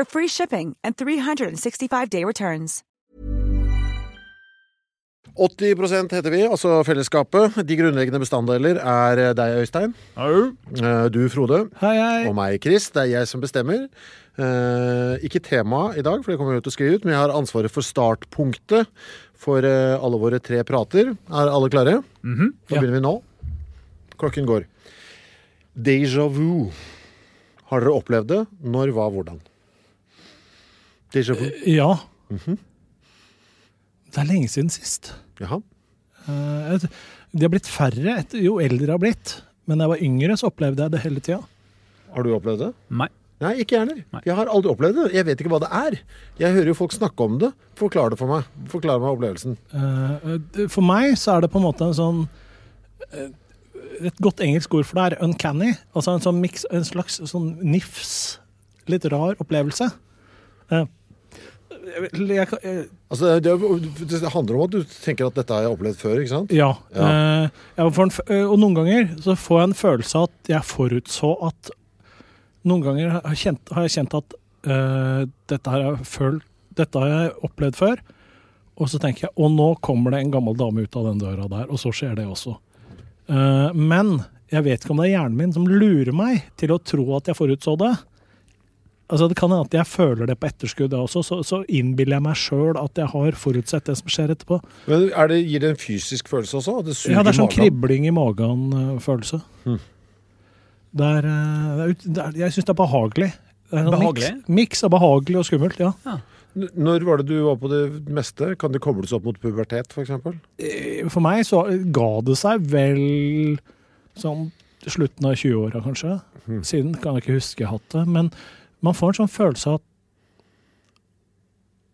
for free shipping and 365-day returns. 80% heter vi, altså fellesskapet. De grunnleggende bestanddeler er eh, deg, Øystein. Eh, Du, Frode. Hei, hei. Og meg, Chris. Det er jeg som bestemmer. Eh, ikke tema i dag, for det kommer jeg til å skrive ut, men jeg har ansvaret for startpunktet for alle våre tre prater. Er alle klare? Da ja. begynner vi nå. Klokken går. Déjà vu. Har dere opplevd det? Når, hva, hvordan? Déjà vu. Ja. Det er lenge siden sist. Jaha. Eh, De har blitt færre etter, jo eldre de har blitt. Men da jeg var yngre, så opplevde jeg det hele tida. Har du opplevd det? Nei. Nei, ikke jeg heller. Jeg har aldri opplevd det. Jeg vet ikke hva det er. Jeg hører jo folk snakke om det. Forklar det for meg. Forklar meg opplevelsen. Eh, For meg så er det på en måte en sånn eh, Et godt engelsk ord for det er uncanny. Altså en sånn mix, en slags sånn nifs, litt rar opplevelse. Jeg, jeg, jeg, Altså, det, det handler om at du tenker at dette har jeg opplevd før, ikke sant? Ja. Ja. eh, en, eh, og noen ganger så får jeg en følelse av at jeg forutså at Noen ganger har kjent, har jeg kjent at eh, dette, har jeg følt, dette har jeg opplevd før. Og så tenker jeg og nå kommer det en gammel dame ut av den døra der, og så skjer det også. Eh, men jeg vet ikke om det er hjernen min som lurer meg til å tro at jeg forutså det. Altså Det kan hende at jeg føler det på etterskudd jeg også, så, så innbiller jeg meg sjøl at jeg har forutsett det som skjer etterpå. Men er det, Gir det en fysisk følelse også? Det suger Ja, det er sånn kribling i magen-følelse. Hmm. Det er, eh, det er, det er Jeg syns det er behagelig. Det er en Behagelig? Miks, miks av behagelig og skummelt, ja. ja. Når var det du var på det meste? Kan det kobles opp mot pubertet, f.eks.? For, For meg så ga det seg vel sånn slutten av 20-åra, kanskje. Hmm. Siden kan jeg ikke huske jeg har hatt det. Men man får en sånn følelse av at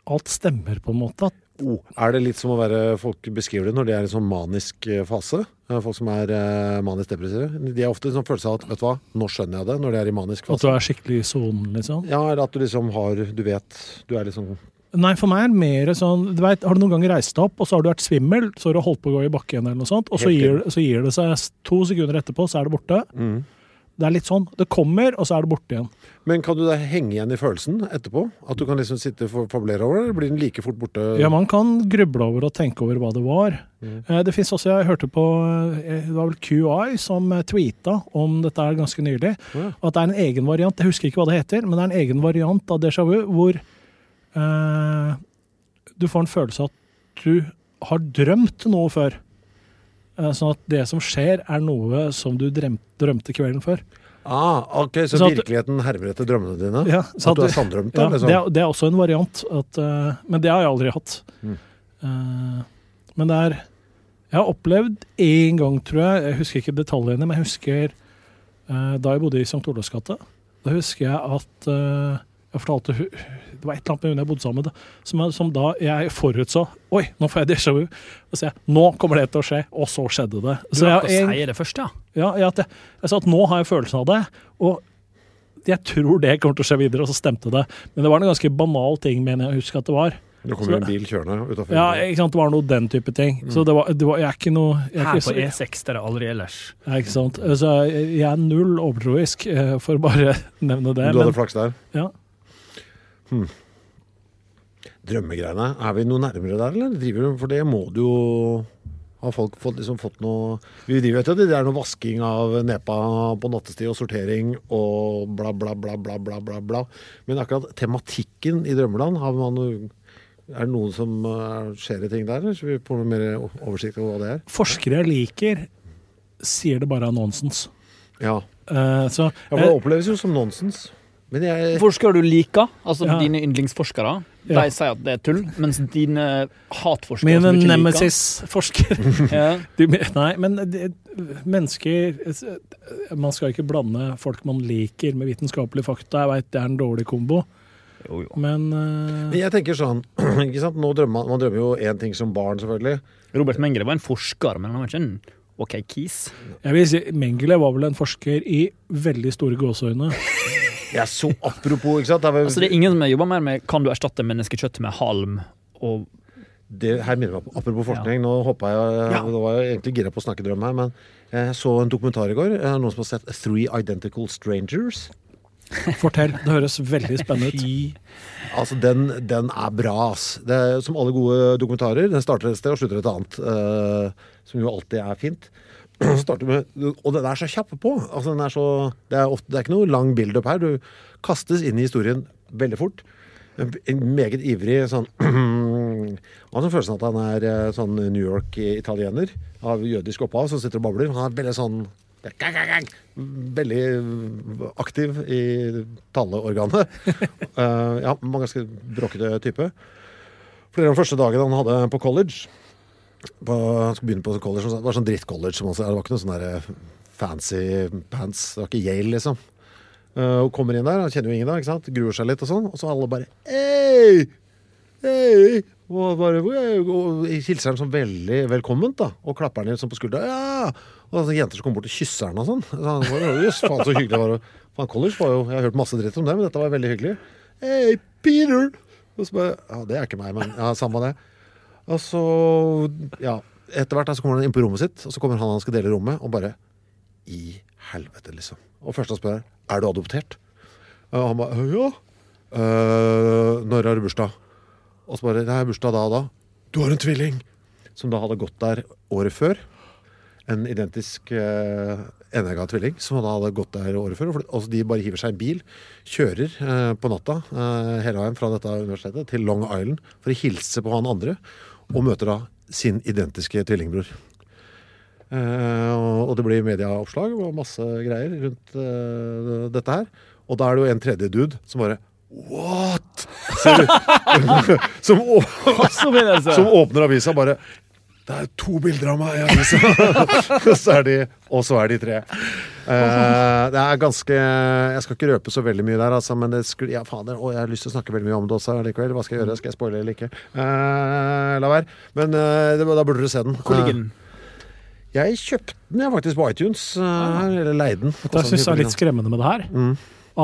alt stemmer, på en måte. At Oh, er det litt som å være folk beskriver det når de er i en sånn manisk eh, fase? Folk som er eh, manisk depressive. De har ofte en sånn følelse av at vet du hva, nå skjønner jeg det, når de er i manisk fase. at du er skikkelig i sonen, liksom. Ja, eller at du liksom har Du vet. Du er liksom Nei, for meg er det mer sånn du vet, Har du noen gang reist deg opp, og så har du vært svimmel, så har du holdt på å gå i bakken, eller noe sånt, og så gir, så gir det seg to sekunder etterpå, så er det borte. mm. Det er litt sånn. Det kommer, og så er det borte igjen. Men kan du da henge igjen i følelsen etterpå? At du kan liksom sitte og fabulere over det, eller blir den like fort borte? Ja, man kan gruble over og tenke over hva det var. Mm. Eh, Det finnes også, jeg hørte på eh, Det var vel QI som eh, tweeta om dette her ganske nylig. Ja. At det er en egen variant, jeg husker ikke hva det heter, men det er en egen variant av déjà vu hvor eh, du får en følelse av at du har drømt noe før. Eh, sånn at det som skjer, er noe som du drømte, drømte kvelden før. Ah, ok, Så, Så at- virkeligheten hermer etter drømmene dine? Ja, så at du er sanndrømt? Ja, liksom? det, er, det er også en variant, at, uh, men det har jeg aldri hatt. Mm. Uh, men det er Jeg har opplevd én gang, tror jeg, jeg husker ikke detaljene, men jeg husker uh, da jeg bodde i St. Olavs gate. Da husker jeg at jeg fortalte Det var et eller annet med hun jeg bodde sammen med, som, som da jeg forutså Oi, nå får jeg déjà vu. Og så jeg nå kommer det til å skje, og så skjedde det. Du Så rakk å si det først, ja. ja, ja, at jeg, jeg sa at nå har jeg følelsen av det, og jeg tror det kommer til å skje videre, og så stemte det. Men det var en ganske banal ting, mener jeg å huske at det var. Det kommer en bil kjørende utafor. Ja, ikke sant, det var noe den type ting. Så det var, det var jeg er ikke noe jeg er Her ikke på så- E6 der det aldri ellers. Ja, ikke sant. Så jeg er null overtroisk, eh, for å bare nevne det. Du hadde Men, flaks der. ja. Drømmegreiene, er vi noe nærmere der, eller? Driver, du- for det må du jo Har folk fått, liksom, fått noe Vi driver etter jo, det er noe vasking av nepa på nattestid og sortering og bla, bla, bla, bla, bla, bla. bla. Men akkurat tematikken i Drømmeland, har man er det noen som uh, skjer i ting der? eller? Så vi får noe mer oversikt over hva det er? Forskere jeg liker, sier det bare er nonsens. Ja, Uh, så ja for det oppleves jo som nonsens. Men jeg Forskere du liker, altså Ja. dine yndlingsforskere, Ja. de sier at det er tull, mens dine hatforskere Mine ja. Nei, men det, mennesker Man skal ikke blande folk man liker med vitenskapelige fakta. Jeg veit det er en dårlig kombo, Jo, jo. men uh... Men jeg tenker sånn ikke sant? Nå drømmer man, man drømmer jo én ting som barn, selvfølgelig. Robert Mengele var en forsker, men han var ikke en OK Keys. jeg vil si Mengele var vel en forsker i veldig store gåseøyne. Jeg så apropos, ikke sant? Det er Altså, det er ingen som jobber mer med kan du erstatte menneskekjøtt med halm og det her minner meg på, Apropos forskning, nå hoppa jeg Ja. Nå var jeg egentlig gira på å snakke drøm her, men jeg så en dokumentar i går. Eh, Noen som har sett Three Identical Strangers. Fortell. Det høres veldig spennende ut. Altså, den, den er bra, ass. Det er som alle gode dokumentarer. Den starter et sted og slutter et annet. Uh, som jo alltid er fint. Med, og den er så kjapp på. Altså, den er så, det, er ofte, det er ikke noe lang build-up her. Du kastes inn i historien veldig fort. En, en meget ivrig sånn Han har følelsen at han er eh, sånn New York-italiener av jødisk opphav som sitter og babler. Han er veldig sånn Veldig aktiv i taleorganet. uh, ja, er ganske bråkete type. Flere av de første dagene han hadde på college på, skulle begynne på college, det var sånn drittcollege. som Det var ikke noe sånn fancy pants. Det var ikke Yale, liksom. Hun og kommer inn der, han kjenner jo ingen da, ikke sant? gruer seg litt og sånn. Og så alle bare Hei! Hei! Og bare og hilser han sånn veldig velkomment, da. Og klapper han liksom sånn på skuldra. Ja! Og sånne jenter som kommer bort og kysser han og sånn. Jøss, faen så hyggelig det var. Faen, college var jo Jeg har hørt masse dritt om det, men dette var veldig hyggelig. Hei, Peter! Og så bare Ja, det er ikke meg, men ja, samme det. Og så, ja Etter hvert så kommer han inn på rommet sitt, og så kommer han han skal dele rommet, og bare I helvete, liksom. Og først han spør er du adoptert. Og han bare ja. Uh, når har du bursdag? Og så bare det er bursdag da og da. Du har en tvilling! Som da hadde gått der året før. En identisk uh, enegga tvilling som da hadde gått der året før. Og så de bare hiver seg i bil, kjører uh, på natta uh, hele veien fra dette universitetet til Long Island for å hilse på han andre, og møter da sin identiske tvillingbror. Eh, og det blir medieoppslag og masse greier rundt eh, dette her. Og da er det jo en tredje dude som bare What?! Som, som åpner avisa bare Det er to bilder av meg i avisa! Og så er de, og så er de tre. Eh, det er ganske Jeg skal ikke røpe så veldig mye der, altså, men det skulle, ja, fader, å, jeg har lyst til å snakke veldig mye om det også likevel. Hva skal jeg gjøre? Skal jeg spoile eller ikke? Uh, la være. Men uh, det, da burde dere se den. Hvor ligger den? Jeg kjøpte den jeg faktisk på iTunes. eh, eller leide den. Det jeg syns er litt skremmende med det her,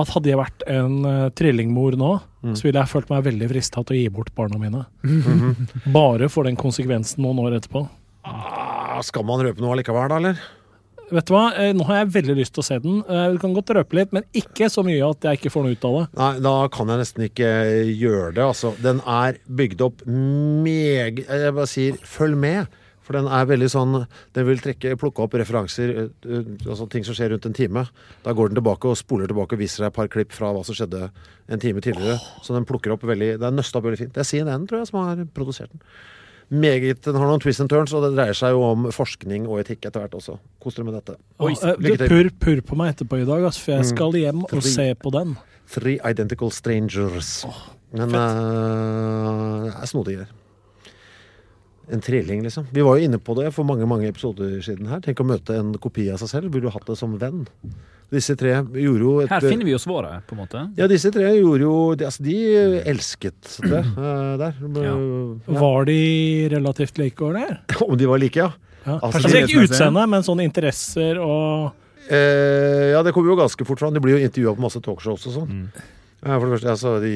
at hadde jeg vært en uh, trillingmor nå, så ville jeg følt meg veldig frista til å gi bort barna mine. Bare for den konsekvensen noen år etterpå. Ah, Skal man røpe noe allikevel, da, eller? Vet du hva, Eh, Nå har jeg veldig lyst til å se den. Eh, Du kan godt røpe litt, men ikke så mye at jeg ikke får noe ut av det. Nei, da kan jeg nesten ikke gjøre det, altså. Den er bygd opp meg... Jeg bare sier følg med. For den er veldig sånn Den vil trekke, plukke opp referanser, altså ting som skjer rundt en time. Da går den tilbake og spoler tilbake og viser deg et par klipp fra hva som skjedde en time tidligere. Så den plukker opp veldig Det er nøsta opp veldig fint. Det er CNN, tror jeg, som har produsert den. Meget, Den har noen twists and turns, og det dreier seg jo om forskning og etikk etter hvert også. Kos dere med dette. Oi, lykke du, til. purr, purr på meg etterpå i dag, for jeg skal hjem og se på den. Three Identical Strangers. Men uh, det er snodige greier. En trilling, liksom. Vi var jo inne på det for mange mange episoder siden her. Tenk å møte en kopi av seg selv. Ville du hatt det som venn. Disse tre gjorde jo et Her finner vi jo svaret, på en måte. Ja, disse tre gjorde jo de, Altså, de elsket det øh, der. Ja. Ja. Var de relativt like, eller? Om de var like, ja. Ja. Altså, Altså, ikke utseende, men sånne interesser og Eh, ja, det kommer jo ganske fort fram. De blir jo intervjua på masse talkshows og sånn. Mm. Ja, for det første, altså, De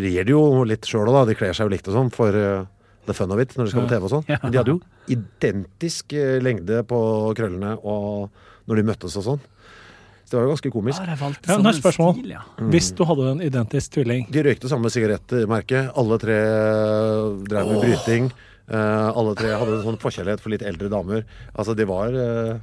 rir det jo litt sjøl òg, da. De kler seg jo likt og sånn for uh, the fun of it når de skal på TV og sånn. Men de hadde jo identisk eh, lengde på krøllene og når de møttes og sånn. Det var jo ganske komisk. Ja, Ja, Neste er spørsmål. stil, ja. Hvis du hadde en identisk tvilling De røykte samme sigarettmerke. Alle tre eh, drev med bryting. Uh, alle tre hadde en sånn forkjærlighet for litt eldre damer. Altså, de var eh,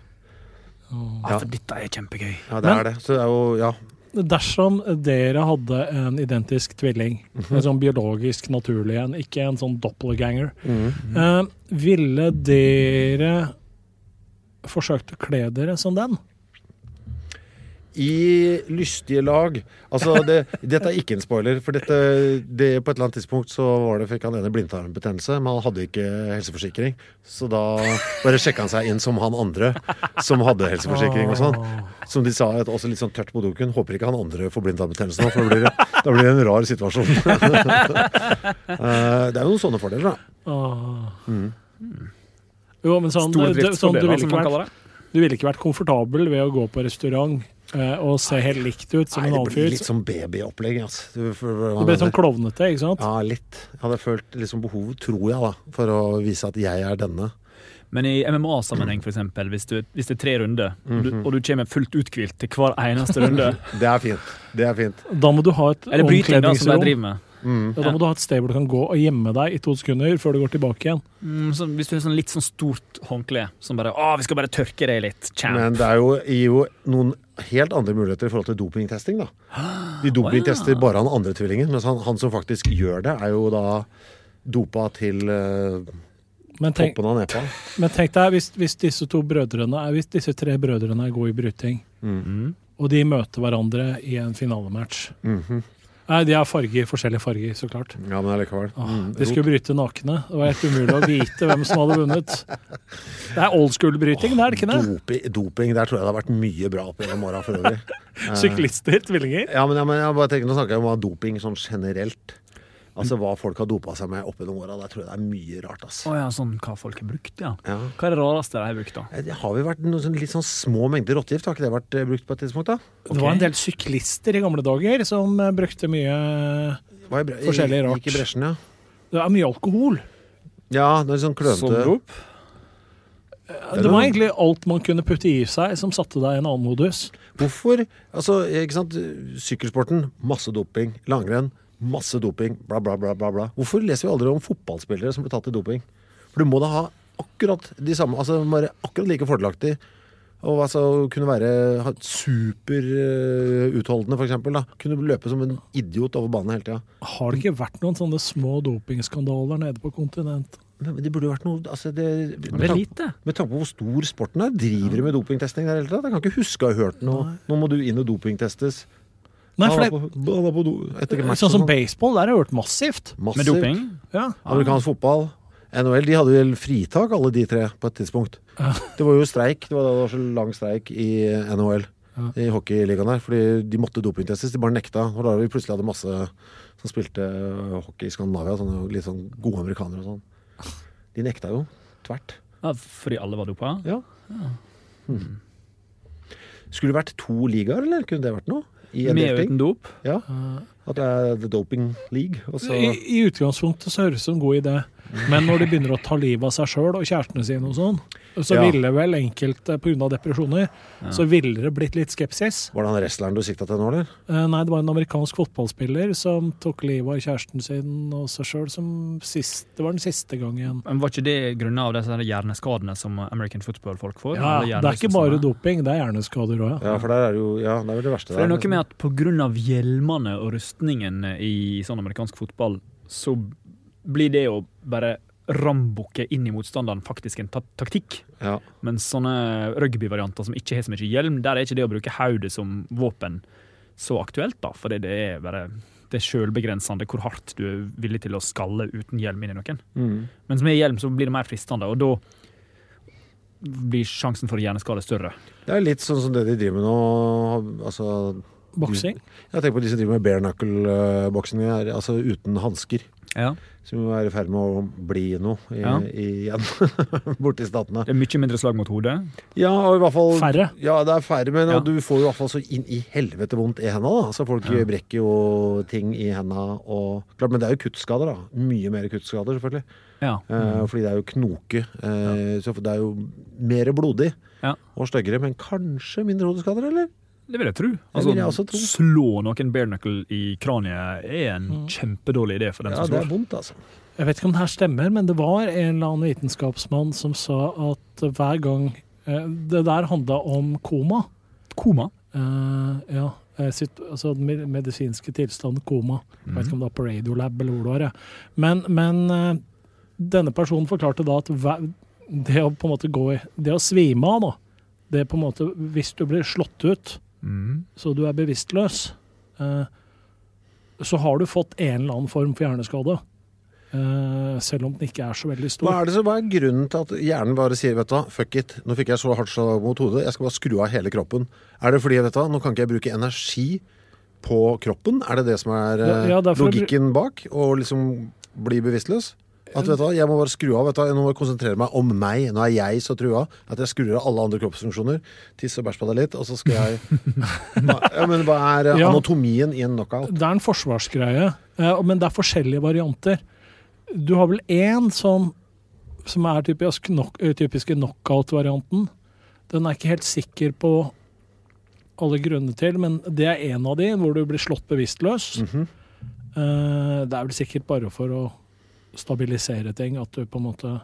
Ja, for dette er kjempegøy. Ja, det Men- er det. Så det er jo Ja. Dersom dere hadde en identisk tvilling, en sånn biologisk naturlig en, ikke en sånn doppelganger, eh, ville dere forsøkt å kle dere som den? I lystige lag. Altså, det, dette er ikke en spoiler, for dette, det, på et eller annet tidspunkt så var det, fikk han ene blindtarmbetennelse, men han hadde ikke helseforsikring. Så da bare sjekka han seg inn som han andre som hadde helseforsikring og sånn. Som de sa, et- også litt sånn tørt på duken. Håper ikke han andre får blindtarmbetennelse nå, for da blir det, da blir det en rar situasjon. Eh, det er jo noen sånne fordeler, da. Mm. Jo, men sånn, det- sånn du, ville ikke vært, komfortabel ved å gå på restaurant eh, og ser helt likt ut som Nei, en annen fyr. litt sånn babyopplegg, altså. Du, for, sånn klovnete, ikke sant? Ja, litt. Jeg hadde følt liksom behov, tror jeg, da, for å vise at jeg er denne. Men i MMA-sammenheng, eksempel, hvis, du, hvis det er tre runder, og du- Mhm. og du kommer fullt uthvilt til hver eneste runde Det er fint. Det er fint. Da må du ha et Eller bryting da som de driver med? Mm. Ja, da må du ha et sted hvor du kan gå og gjemme deg i to sekunder før du går tilbake igjen. Mm, så hvis du har sånn litt sånn stort håndkle som bare Å, vi skal bare tørke deg litt. Champ. Men det er jo, gir jo noen helt andre muligheter i forhold til dopingtesting, da. De dopingtester oh, ja. bare han andre tvillingen, mens han, han som faktisk gjør det, er jo da dopa til uh, Men tenk, toppen av nepa. men tenk deg hvis, hvis disse to brødrene, er- hvis disse tre brødrene er gode i bryting, Mm. og de møter hverandre i en finalematch Mhm. Nei, de har farger, forskjellige farger, så klart. Ja, men allikevel. Åh, Mm, de skulle bryte nakne. Det var helt umulig å vite hvem som hadde vunnet. Det er old school-bryting, det er det ikke det? Doping, doping, der tror jeg det har vært mye bra opp gjennom åra for øvrig. Eh, Syklister, tvillinger. Ja, men, ja, men jeg bare tenker, Nå snakker jeg om doping sånn generelt. Altså hva folk har dopa seg med opp gjennom åra. Der tror jeg det er mye rart, Altså. Oh, ja, sånn hva folk har brukt, ja. Ja. Hva er det rareste de har brukt, da? Eh, Det har vel vært noen sånn, litt sånn små mengder rottegift, har ikke det vært eh, brukt på et tidspunkt? da? Det var en del syklister i gamle dager som eh, brukte mye i bre- Forskjellig rart. Gikk i bresjen, ja. Det er mye alkohol. Ja, det er sånn klønete Som dop? Det var egentlig alt man kunne putte i seg som satte deg i en annen modus. Hvorfor? Altså, ikke sant? Sykkelsporten, masse doping. Langrenn, masse doping. Bla, bla, bla. bla, bla. Hvorfor leser vi aldri om fotballspillere som blir tatt i doping? For du må da ha akkurat de samme Altså bare akkurat like fordelaktig. Og altså kunne være ha- superutholdende, for eksempel. Da. Kunne løpe som en idiot over banen hele tida. Har det ikke vært noen sånne små dopingskandaler nede på kontinentet? Men det burde jo vært noe altså det, med, tanke, med tanke på hvor stor sporten er, driver de med dopingtesting der hele tatt? Jeg kan ikke huske å ha hørt noe. Nå må du inn og dopingtestes. Nei, for Han det, var på, han var på do, etter sånn som sånn. baseball, der har jeg hørt massivt. Massivt. Med doping? Ja. Amerikansk fotball. NHL de hadde vel fritak, alle de tre, på et tidspunkt. Det var jo streik. Det var, da det var så lang streik i NHL. I hockeyligaen der. Fordi de måtte dopingtestes. De bare nekta. Og da vi plutselig hadde masse som spilte hockey i Skandinavia. Sånne litt sånn gode amerikanere og sånn. De nekta jo. Tvert. Ja, fordi alle var dopa? Ja. Hmm. Skulle det vært to ligaer, eller kunne det vært noe? I en Med og uten dop? Ja. At det er The Doping League. Og så I, I utgangspunktet så høres det som en god idé, men når de begynner å ta livet av seg sjøl og kjærestene sine og sånn, så Ja. ville vel enkelte pga. depresjoner, så ville det blitt litt skepsis. Var det han wrestleren du sikta til nå, eller? Eh, nei, det var en amerikansk fotballspiller som tok livet av kjæresten sin og seg sjøl som sist Det var den siste gangen. Men Var ikke det grunnen av disse hjerneskadene som American football-folk får? Ja, det er ikke bare doping, det er hjerneskader òg, ja. Ja, for der er jo Ja, det er vel det verste For det er noe med at av hjelmene og rustningen i sånn amerikansk fotball, så blir det jo bare rambukke inn i motstanderen faktisk en ta taktikk. Ja. Mens sånne rugbyvarianter som ikke har så mye hjelm, der er ikke det å bruke hodet som våpen så aktuelt, da. For det er bare det er sjølbegrensende hvor hardt du er villig til å skalle uten hjelm inn i noen. Mm. Mens med hjelm så blir det mer fristende, og da blir sjansen for hjerneskade større. Det er litt sånn som det de driver med nå. Altså Boksing. Jeg tenker på de som driver med bare knuckle-boksing, altså uten hansker. Ja. Som jo er i ferd med å bli noe i, Ja. igjen borte i statene. Det er mye mindre slag mot hodet. Ja, og i hvert fall Færre. Ja, det er færre, men Ja. du får jo i hvert fall så inn i helvete vondt i henda. da. Så folk Ja. brekker jo ting i henda og Klart, men det er jo kuttskader, da. Mye mer kuttskader, selvfølgelig. Ja. Eh, fordi det er jo knoke. Eh, Så det er jo mer blodig Ja. og styggere, men kanskje mindre hodeskader, eller? Det vil jeg tro. vil jeg tro. Slå noen bare knuckle i kraniet er en Mm. kjempedårlig idé for den Ja, som det er vondt, altså. Jeg vet ikke om det her stemmer, men det var en eller annen vitenskapsmann som sa at hver gang eh, Det der handla om koma. Koma. Eh, ja. eh, Sitt, altså den medisinske tilstand koma. Jeg vet ikke om det var på Radiolab eller hvor det var. Ja. Men, men eh, denne personen forklarte da at hver, det å på en måte gå i Det å svime av, da. Det er på en måte Hvis du blir slått ut Mm. så du er bevisstløs, eh, så har du fått en eller annen form for hjerneskade. Eh, selv om den ikke er så veldig Hva stor. er, det, så, hva er grunnen til at hjernen bare sier vet du fuck it, nå fikk jeg så hardt slag mot hodet, jeg skal bare skru av hele kroppen. Er det fordi vet du nå kan ikke jeg bruke energi på kroppen? Er det det som er eh, Ja, ja, derfor- logikken bak? Å liksom bli bevisstløs? At vet du hva, Jeg må bare skru av. vet du hva, Jeg må bare konsentrere meg om meg. Nå er jeg så trua at jeg skrur av alle andre kroppsfunksjoner. Tisse og bæsj på deg litt, og så skal jeg ja, Men Hva er eh, anatomien i en knockout? Det er en forsvarsgreie, eh, men det er forskjellige varianter. Du har vel én som, som er typisk knock, eh, typiske knockout-varianten. Den er ikke helt sikker på alle grunner til, men det er en av de hvor du blir slått bevisstløs. Mm -hmm. Det er vel sikkert bare for å stabilisere ting, at du på en måte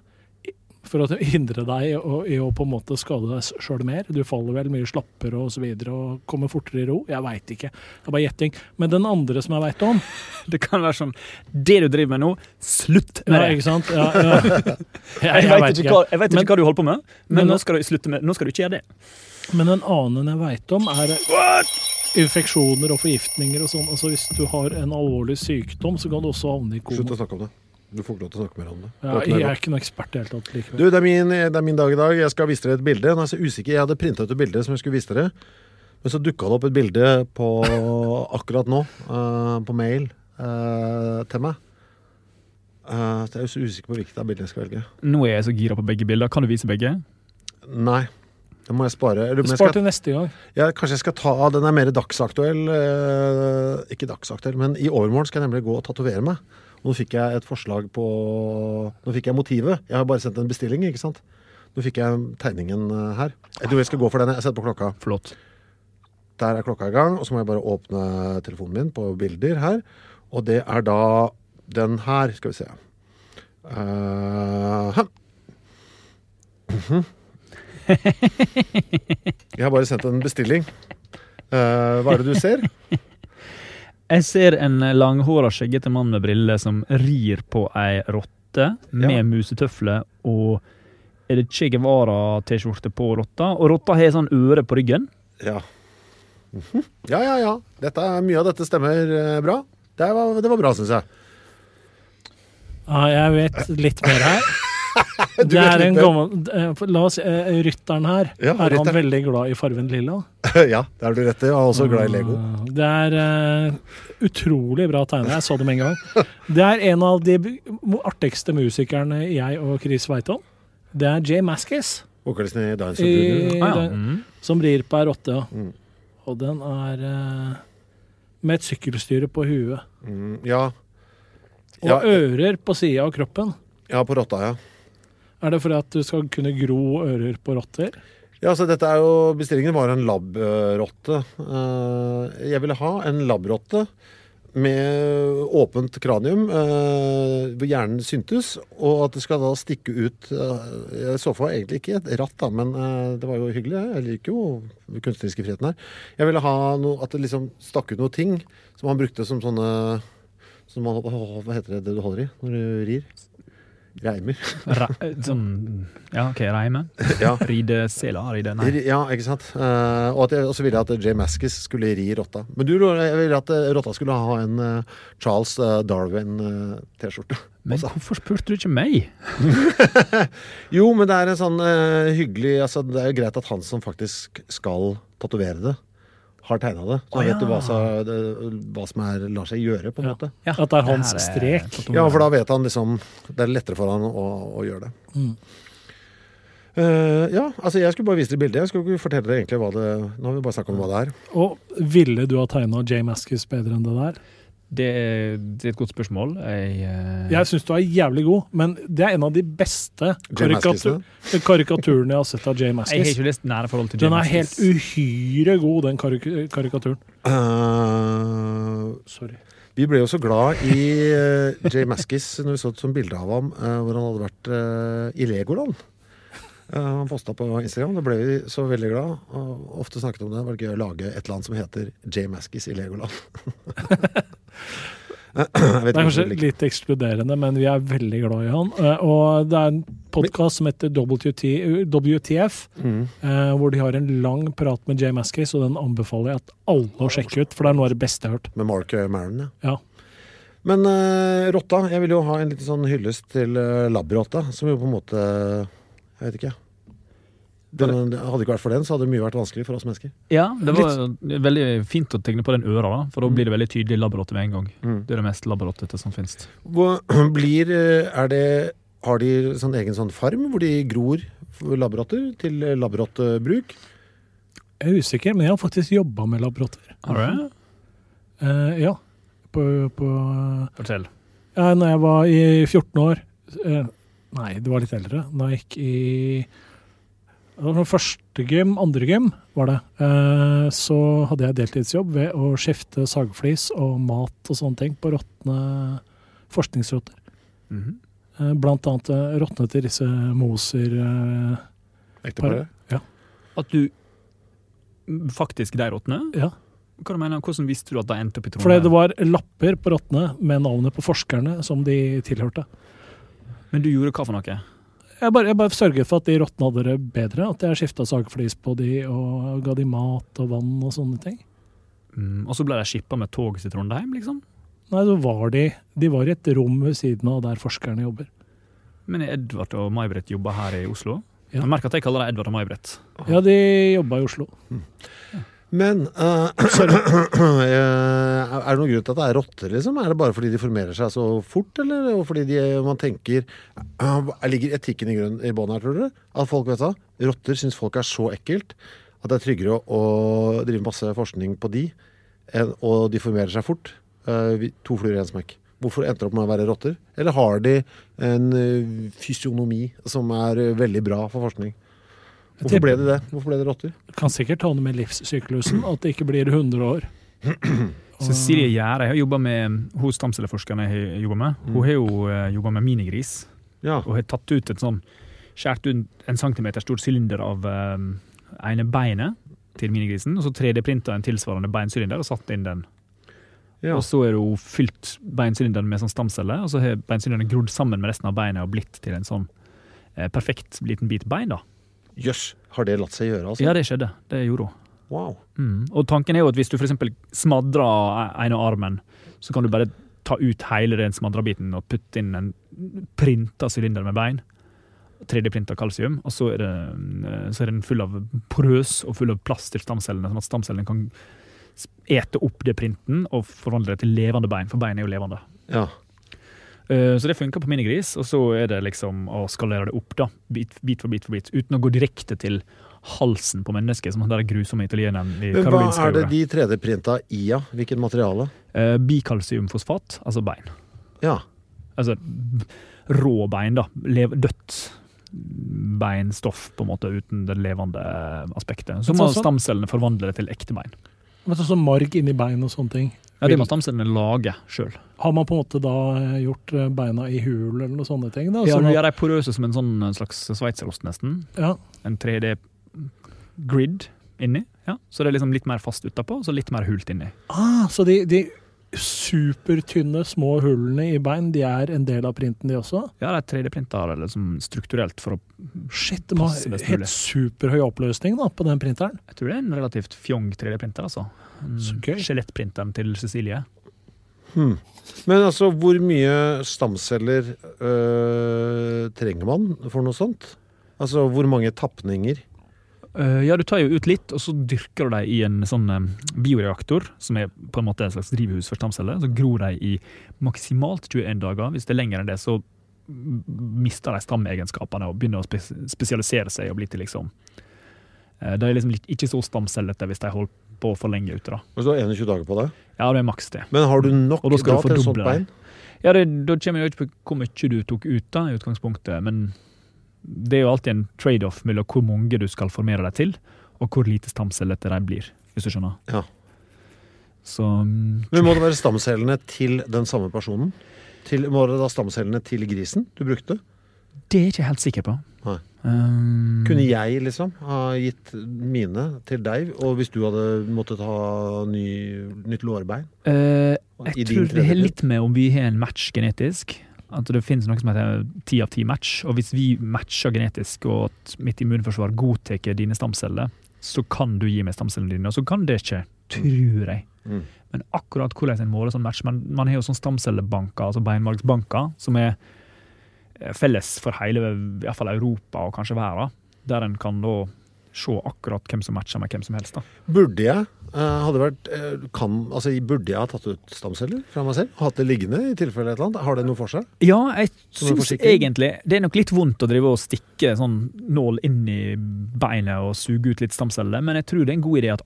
For å hindre deg i å, på en måte skade deg sjøl mer. Du faller vel mye slappere og så videre og kommer fortere i ro. Jeg veit ikke. Det er bare gjetting. Men den andre som jeg veit om Det kan være sånn Det du driver med nå, slutt med ja, det! Ikke sant? Ja, ja. Jeg, Jeg, vet ikke, ikke. hva, jeg vet ikke hva du holder på med, men, men- nå, skal du slutte med, nå skal du ikke gjøre det. Men en annen jeg veit om, er infeksjoner og forgiftninger og sånn. Altså Hvis du har en alvorlig sykdom, så kan du også havne i Slutt å snakke om det. Du får ikke lov til å snakke mer om det. Ja, jeg er ikke noen ekspert i det hele tatt Du, det er, min, det er min dag i dag. Jeg skal vise dere et bilde. Nå er jeg så usikker. Jeg hadde printa ut et bilde som jeg skulle vise dere. Men så dukka det opp et bilde på akkurat nå, uh, på mail, uh, til meg. Uh, så jeg er så usikker på hvilket av bildene jeg skal velge. Nå er jeg så gira på begge bilder. Kan du vise begge? Nei. Det må jeg spare. Eller, men Spar skal, til neste gang. ja, kanskje jeg skal ta Den er mer dagsaktuell. eh, ikke dagsaktuell, men i overmorgen skal jeg nemlig gå og tatovere meg. Nå fikk jeg et forslag på Nå fikk jeg motivet. Jeg har bare sendt en bestilling, ikke sant. Nå fikk jeg tegningen eh, her. Jeg tror jeg skal gå for den. Jeg setter på klokka. Flott. Der er klokka i gang, og så må jeg bare åpne telefonen min på bilder her. Og det er da den her. Skal vi se. Uh, hæ. Mhm. Jeg har bare sendt en bestilling. Uh, hva er det du ser? Jeg ser en langhåra, skjeggete mann med briller som rir på ei rotte med Ja. musetøfler og er det Che Guevara-T-skjorte på rotta? Og rotta har sånn øre på ryggen. Ja. Mhm. Ja, ja, ja. Dette, mye av dette stemmer eh, bra. Det var, det var bra, syns jeg. Ja, jeg vet litt mer her. Du Det er en gammel eh, La oss eh, Rytteren her. Ja, er han veldig glad i fargen lilla? ja, det er du rett i. Han er også glad i Lego. Ah, Det er eh, utrolig bra tegnet. Jeg så det med en gang. Det er en av de artigste musikerne jeg og Chris veit om. Det er Jay Maskis, Vokalisten i Dance I-. Ah, ja. mm. som rir på ei rotte. Mm. Og den er eh, med et sykkelstyre på huet. Mm, ja. Og Ja, ører på sida av kroppen. ja, på rotta, ja. Er det fordi at du skal kunne gro ører på rotter? Ja, så dette er jo, Bestillingen var en lab-rotte. Eh, Jeg ville ha en lab-rotte med åpent kranium, eh, hvor hjernen syntes, og at det skal da stikke ut eh, Jeg så for meg egentlig ikke et ratt, da, men det var jo hyggelig. Jeg liker jo den kunstneriske friheten her. Jeg ville ha noe, at det liksom stakk ut noen ting som han brukte som sånne som man, Hva heter det det du holder i når du rir? Reimer. Re sånn Ja, OK, reime. ja. Ridesela? Ride Nei. Ja, ikke sant. Uh, og at jeg også ville at Jay Maskis skulle ri rotta. Men du jeg ville at eh, rotta skulle ha en uh, Charles Darwin-T-skjorte. Men hvorfor spurte du ikke meg? Jo, men det er en sånn hyggelig altså, Det er jo greit at han som faktisk skal tatovere det, har tegna det. Så Å, vet du hva, så, det, hva som er, lar seg gjøre, på en måte. Ja, At det er hans her strek. Ja, for da vet han liksom Det er lettere for han å, å gjøre det. Mm. Uh, ja, altså jeg skulle bare vise dere bildet. Jeg skulle ikke fortelle dere egentlig hva det Nå har vi bare snakket om hva det er. Og ville du ha tegna Jay Maskis bedre enn det der? Det, er- det er et godt spørsmål. Jeg, uh... Jeg syns du er jævlig god, men det er en av de beste karikatur karikaturene jeg har sett av Jay jeg har ikke lyst nære forhold til Den er helt uhyre god, den karik karikaturen. Uh, Sorry. vi ble jo så glad i uh, Jay Maskis når vi så et sånt bilde av ham hvor han hadde vært i Legoland. Han posta på Instagram. Da ble vi så veldig glad. Og ofte snakket om det. Det var gøy å lage et eller annet som heter Jay Maskis i Legoland. Jeg Det er kanskje litt ekskluderende, men vi er veldig glad i han. Eh, Og det er en podkast som heter WT, WTF, Mm. eh, hvor de har en lang prat med Jay Maskis, og den anbefaler jeg at alle å sjekke ut, for det er noe av det beste jeg har hørt. Med Mark Maron, ja. Ja. Men uh, rotta, jeg vil jo ha en liten sånn hyllest til uh, labrotta, som jo på en måte Jeg vet ikke. Den, det hadde ikke vært for den, så hadde det mye vært vanskelig for oss mennesker. Ja, det var veldig fint å tegne på den øra, da, for da blir det veldig tydelig labberotte med en gang. Mm. Det er det mest labberottete som finnes. Hvor blir eh, Er det Har de sånn egen sånn farm hvor de gror labberotter til eh, labberottebruk? Jeg er usikker, men jeg har faktisk jobba med labbrotter. Har du? Eh, ja. På, på Fortell. ja, Når jeg var i 14 år uh, Nei, det var litt eldre. Da jeg gikk i første gym, andre gym var det. Eh, så hadde jeg deltidsjobb ved å skifte sagflis og mat og sånne ting på råtne forskningsrotter. Mm -hmm. blant annet eh, råtne til disse Moser Ekteparet? Ja. At du faktisk de råtne? Ja. Hva du mener, Hvordan visste du at de endte opp i Fordi det var lapper på rottene med navnet på forskerne som de tilhørte. Men du gjorde hva for noe? Jeg bare, jeg bare sørget for at de rottene hadde det bedre. At jeg skifta sagflis på de og ga de mat og vann og sånne ting. Mm, og så ble de skippa med tog til Trondheim, liksom? Nei, så var de De var i et rom ved siden av der forskerne jobber. Men er Edvard og May-Britt jobba her i Oslo? Ja. Jeg merker at jeg kaller dem Edvard og May-Britt. Ja, de jobba i Oslo. Men eh, eh, er det noen grunn til at det er rotter, liksom? Er det bare fordi de formerer seg så fort, eller og fordi de, man tenker uh, Ligger etikken i, grunnen i bånn her, tror dere? At folk vet hva? Rotter syns folk er så ekkelt at det er tryggere å, å drive masse forskning på de, enn, og de formerer seg fort. Uh, to fluer i en smekk. Hvorfor endte det opp med å være rotter? Eller har de en eh, fysionomi som er eh, veldig bra for forskning? Hvorfor ble det det? Hvorfor ble det rotter? Kan sikkert ta noe med livssyklusen, at det ikke blir 100 år. Cecilie Gjære har jobba med hun stamcelleforskeren jeg har jobba med. Hun har jo uh, jobba med minigris. Ja. og har tatt ut en sånn skåret ut en centimeter stor sylinder av um, ene beinet til minigrisen, og så 3D-printa en tilsvarende beinsylinder og satt inn den. Ja. Og så er hun fylt beinsylinderen med sånn stamceller, og så har beinsylinderen grodd sammen med resten av beinet og blitt til en sånn eh, perfekt liten bit bein. da. Jøss, har det latt seg gjøre, altså? Ja, det skjedde. Det gjorde hun. Wow. Mm. Og tanken er jo at hvis du f.eks. smadrer ene armen, så kan du bare ta ut hele den smadra biten og putte inn en printa sylinder med bein. 3D-printa kalsium, og så er, det, eh, så er den full av porøs og full av plass til stamcellene, sånn at stamcellene kan ete opp det printen og forvandle det til levende bein, for bein er jo levende. Ja. Eh, Så det funker på minigris, og så er det liksom å skalere det opp, da, bit, bit for bit for bit, uten å gå direkte til halsen på mennesket, som den grusomme italieneren i Men hva er det gjorde. de 3D-printa i, ja? Hvilket materiale? Eh, Bikalsiumfosfat, altså bein. Ja. Altså rå bein, da. Lev, dødt beinstoff, på en måte, uten det levende aspektet. Så må sånn- stamcellene forvandle det til ekte bein. Men sånn som marg inni bein og sånne ting. Ja, Det må stamcellene lage sjøl. Har man på en måte da eh, gjort eh, beina i hul eller noen sånne ting? Da? Ja, du gjør dem porøse som en sånn slags sveitserost, nesten. ja. En 3D-grid inni. Ja. Så det er liksom litt mer fast utapå, så litt mer hult inni. Ah, så de, de supertynne små hullene i bein, de er en del av printen, de også? Ja, det er 3D-printa liksom strukturelt for å Shit, de har Passe best helt superhøy oppløsning da, på den printeren. Jeg tror det er en relativt fjong 3D-printer, altså. Skjelettprinteren til Cecilie. Hmm. Men altså, hvor mye stamceller øh, trenger man for noe sånt? Altså, hvor mange tapninger? Eh, ja, du tar jo ut litt, og så dyrker du dem i en sånn eh, bioreaktor, som er på en måte en slags drivhus for stamceller. Så gror de i maksimalt 21 dager. Hvis det er lenger enn det, så mister de stamegenskapene og begynner å spes spesialisere seg og bli til liksom eh, De er liksom ikke så stamcellete hvis de holder på for lenge ute, da. Hvis du har 21 dager på det? Ja, det er maks det. Men har du nok da til et sånt bein? Ja, det, Da kommer jo ikke på hvor mye du tok ut, da, i utgangspunktet. Men det er jo alltid en trade-off mellom hvor mange du skal formere deg til, og hvor lite stamcellete de blir, hvis du skjønner. Ja. Så mm, Men må det være stamcellene til den samme personen? Til, må det da stamcellene til grisen du brukte? det er jeg ikke helt sikker på. Nei. Um, Kunne jeg liksom ha gitt mine til deg, og hvis du hadde måttet ha ny, nytt lårbein? Uh, jeg tror det har litt med om vi har en match genetisk. At det finnes noe som heter ti av ti match. Og hvis vi matcher genetisk, og at mitt immunforsvar godtar dine stamceller, så kan du gi meg stamcellene dine, og så kan det ikke, tror jeg. Mm. Men akkurat hvordan en måler sånn match Man, man har jo sånn stamcellebanker, altså beinmargsbanker, som er eh, felles for hele i hvert fall Europa og kanskje verden. Der en kan da se akkurat hvem som matcher med hvem som helst. da. Burde jeg eh, hadde vært, eh, kan, altså, burde jeg ha tatt ut stamceller fra meg selv? Hatt det liggende i tilfelle et eller annet? Har det noe for seg? Ja, jeg syns egentlig Det er nok litt vondt å drive og stikke sånn nål inn i beinet og suge ut litt stamceller, men jeg tror det er en god idé at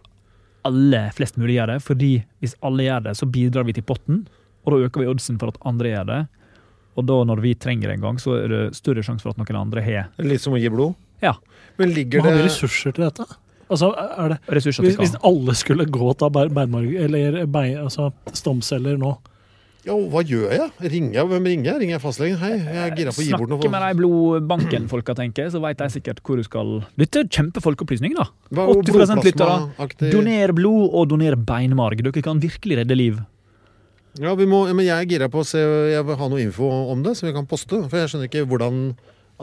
alle flest mulig gjør det. fordi hvis alle gjør det, så bidrar vi til potten, og da øker vi oddsen for at andre gjør det. Og da, når vi trenger det en gang, så er det større sjanse for at noen andre har Litt som å gi blod? Ja. Men ligger Har vi ressurser til dette? Altså, er det, ressurser hvis, til hvis alle skulle gå bein- beinmarg, eller bein, altså, stamceller nå Ja, hva gjør jeg? Ringer jeg? Hvem ringer jeg? Ringer jeg fastlegen? Hei, jeg er gira på å gi bort noe. Snakke med de blodbanken-folka, tenker jeg, så vet de sikkert hvor du skal Dette er kjempefolkeopplysning, da. Hva er 80 lyttere. Doner blod og doner beinmarg. Dere kan virkelig redde liv. Ja, vi må, men jeg er gira på å se Jeg vil ha noe info om det, som vi kan poste. For jeg skjønner ikke hvordan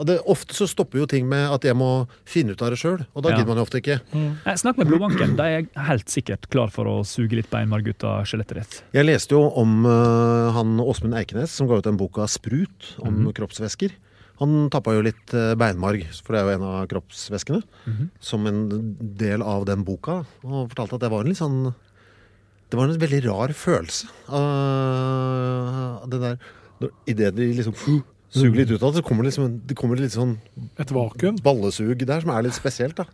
det, Ofte så stopper jo ting med at jeg må finne ut av det sjøl, og da Ja. gidder man jo ofte ikke. Nei, Snakk med blodbanken. De er helt sikkert klar for å suge litt beinmarg ut av skjelettet ditt. Jeg leste jo om uh, han Åsmund Eikenes, som ga ut den boka 'Sprut', om mm. kroppsvæsker. Han tappa jo litt eh, beinmarg, for det er jo en av kroppsvæskene, Mhm. som en del av den boka. Og fortalte at det var en litt sånn Det var en veldig rar følelse. Uh, det der Idet de liksom suger litt ut av det, så kommer det liksom det kommer litt sånn Et vakuum? ballesug der som er litt spesielt, da.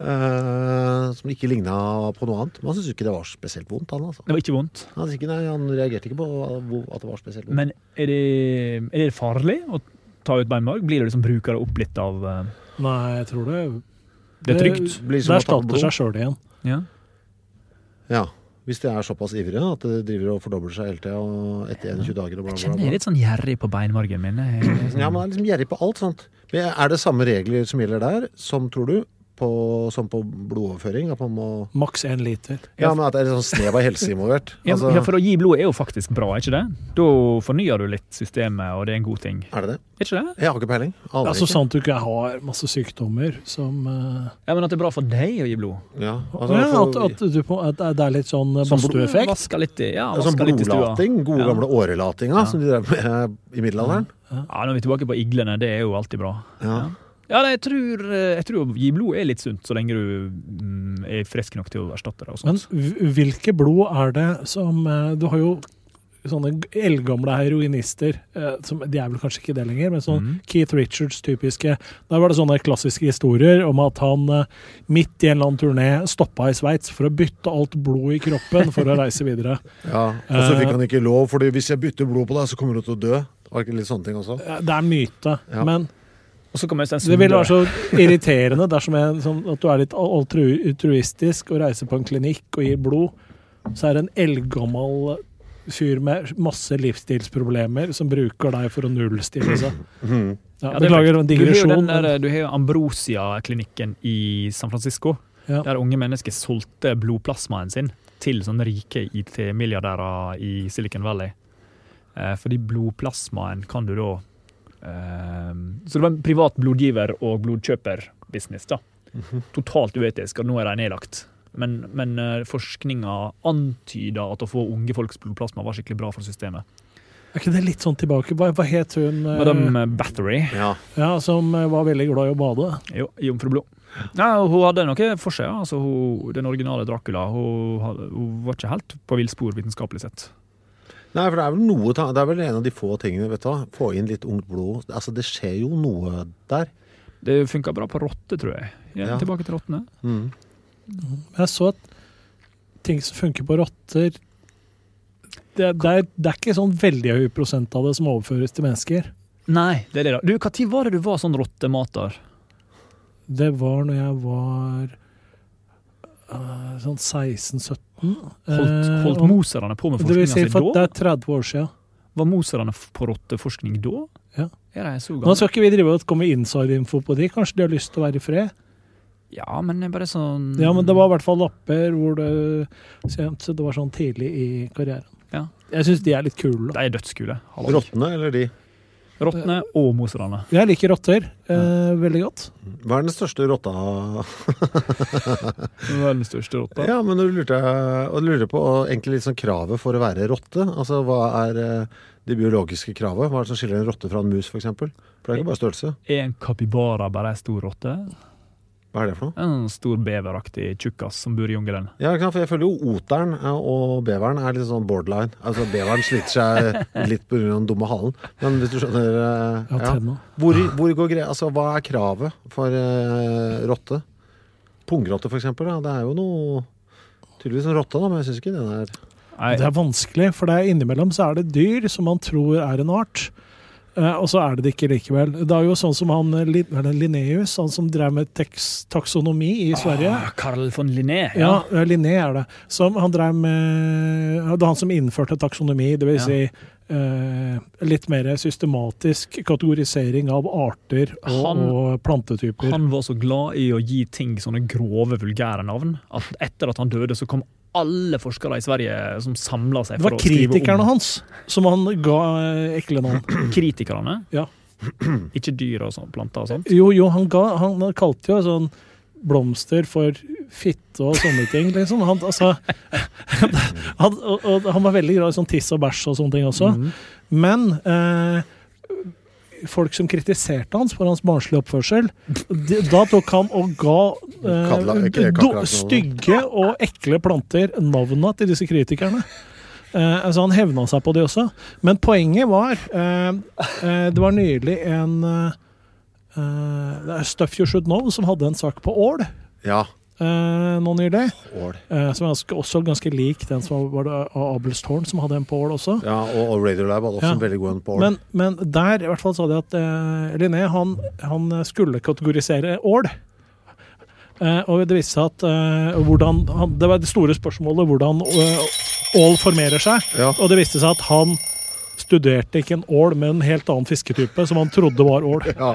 Uh, som ikke ligna på noe annet. Men han syntes ikke det var spesielt vondt, han altså. Det var ikke vondt. Han, ikke, nei, han reagerte ikke på at det var spesielt vondt. Men er det, er det farlig å ta ut beinmarg? Blir det liksom bruker det opp litt av uh... Nei, jeg tror det Det er trygt. Det, Det erstatter seg sjøl igjen. Ja. Ja. Hvis de er såpass ivrige at det driver og fordobler seg hele tida etter 21 dager bla, Jeg bla, kjenner jeg er litt sånn gjerrig på beinmargen min. Jeg sånn, Ja, man er liksom gjerrig på alt sånt. Men er det samme regler som gjelder der, som tror du, på, som på blodoverføring? At man må Maks én liter. Ja, men at det er sånn snev av helse involvert? ja, Altså, ja, for å gi blod er jo faktisk bra, er ikke det? Da fornyer du litt systemet, og det er en god ting. Er det det? Er ikke det? Jeg har ikke peiling. Aner Ja, så ikke. sant du ikke har masse sykdommer som uh... Ja, Men at det er bra for deg å gi blod? Ja, altså, ja, at, at, du at det er litt sånn eh, Sånn badstueeffekt. Vaske litt i, ja, Ja, sånn litt blodlating. Gode Ja. gamle årelatinga Ja. som de drev med i middelalderen. Ja, Nå er vi tilbake på iglene. Det er jo alltid bra. Ja. Ja, jeg tror, eh, jeg tror å gi blod er litt sunt, så lenge du mm, er frisk nok til å erstatte det. og sånt. Men hvilke blod er det som eh, Du har jo sånne eldgamle heroinister. eh, Som, de er vel kanskje ikke det lenger, men sånn mm. Keith Richards typiske. Der var det sånne klassiske historier om at han midt i en eller annen turné stoppa i Sveits for å bytte alt blod i kroppen for å reise videre. Ja, Og så fikk han ikke lov, Fordi hvis jeg bytter blod på deg, så kommer du til å dø. Det litt sånne ting også? Det er myte, Ja. men det ville være så irriterende dersom jeg, sånn, at du er litt altruistisk og reiser på en klinikk og gir blod. Så er det en eldgammel fyr med masse livsstilsproblemer som bruker deg for å nullstille seg. Mhm. Ja, er beklager en digresjon. du har jo Ambrosia-klinikken i San Francisco, Ja. der unge mennesker solgte blodplasmaen sin til sånne rike IT-milliardærer i Silicon Valley. Eh, fordi blodplasmaen kan du da Så det var en privat blodgiver- og blodkjøper-business, da. Totalt uetisk, og nå er de nedlagt. Men, men eh, forskninga antyda at å få unge folks blodplasma var skikkelig bra for systemet. Er ikke det litt sånn tilbake? Hva, hva het hun eh, Madame Battery. Ja. ja, som eh, var veldig glad i å bade? jo, jomfrublod. Nei, og Hun hadde noe for seg. Altså, hun, den originale Dracula hun, hun var ikke helt på villspor vitenskapelig sett. Nei, for det er vel noe Det er vel en av de få tingene, vet du hva. Få inn litt ungt blod. Altså, det skjer jo noe der. Det funka bra på rotte, tror jeg. Ja, Ja. Tilbake til rottene. Mm. Jeg så at ting som funker på rotter det, det, er, det er ikke sånn veldig høy prosent av det som overføres til mennesker. Nei, det er det da. Du, Når var det du var sånn rottemater? Det var når jeg var uh, sånn 16-17. Holdt, holdt moserne på med Eh, forskninga si, da? det er 30 år siden. Var moserne på rotteforskning da? Ja. Er Nå skal ikke vi drive og komme med inside-info på de. Kanskje de har lyst til å være i fred? Ja, men det er bare sånn Ja, men det var i hvert fall lapper hvor det Så det var sånn tidlig i karrieren. Ja. Jeg syns de er litt kule. da. De er dødskule. Rottene eller de? Rottene og moserne. Jeg liker rotter eh, veldig godt. Hva er den største rotta Hva er den største rotta? Ja, men du lurte, og lurte på egentlig litt sånn kravet for å være rotte. Altså, hva er eh, det biologiske kravet? Hva er det som skiller en rotte fra en mus, f.eks.? For, for det er ikke bare størrelse. Er en kapibara bare ei stor rotte? Hva er det for noe? En stor beveraktig tjukkas som bor i jungelen. Ja, for jeg føler jo oteren og beveren er litt sånn borderline. Altså, beveren sliter seg litt av den dumme halen. Men hvis du skjønner eh, Ja. Hvor, hvor går greia? Altså, hva er kravet for uh, rotte? Pungrotte, for eksempel. Da. Det er jo noe Tydeligvis en rotte, da, men jeg syns ikke den er Nei, Det er vanskelig, for det er innimellom så er det dyr som man tror er en art. Eh, og så er det det ikke likevel. Det er jo sånn som han eh, det Linnaeus, han som drev med taksonomi i Sverige. Ah, Carl von Linné. Ja, eh, Linné er det. Som han drev med Det var han som innførte taksonomi, dvs. Ja. Si, eh, litt mer systematisk kategorisering av arter og, Han- og plantetyper. Han var så glad i å gi ting sånne grove, vulgære navn at etter at han døde, så kom alle forskere i Sverige som samla seg det for var å skrive kritikerne om hans som han ga eh, ekle navn. kritikerne. Ja. Ikke dyr og sånn, planter og sånt. Jo, jo, han, ga, han kalte jo sånn blomster for fitte og sånne ting, liksom. Han, altså, han, og, og han var veldig glad i sånn tiss og bæsj og sånne ting også. Mm. Men eh, folk som kritiserte hans for hans barnslige oppførsel, de, da tok han og ga eh, ikke do, stygge og ekle planter navna til disse kritikerne. Eh, altså Han hevna seg på de også. Men poenget var eh, eh, Det var nylig en eh, eh, Stuff You Should Know som hadde en sak på Ål Ja. Eh, nå nylig. Ål. Eh, som er ganske, også ganske lik den som var, det av Abelstårn, som hadde en på Ål også. ja og, og Radiolab hadde også Ja. en veldig god en på Ål. Men, men der i hvert fall sa de at eh, Linné han, han skulle kategorisere ål. Eh, og det viste seg at eh, hvordan, han, Det var det store spørsmålet hvordan eh, ål formerer seg. Ja. Og det viste seg at han studerte ikke en ål, men en helt annen fisketype som han trodde var ål. Ja.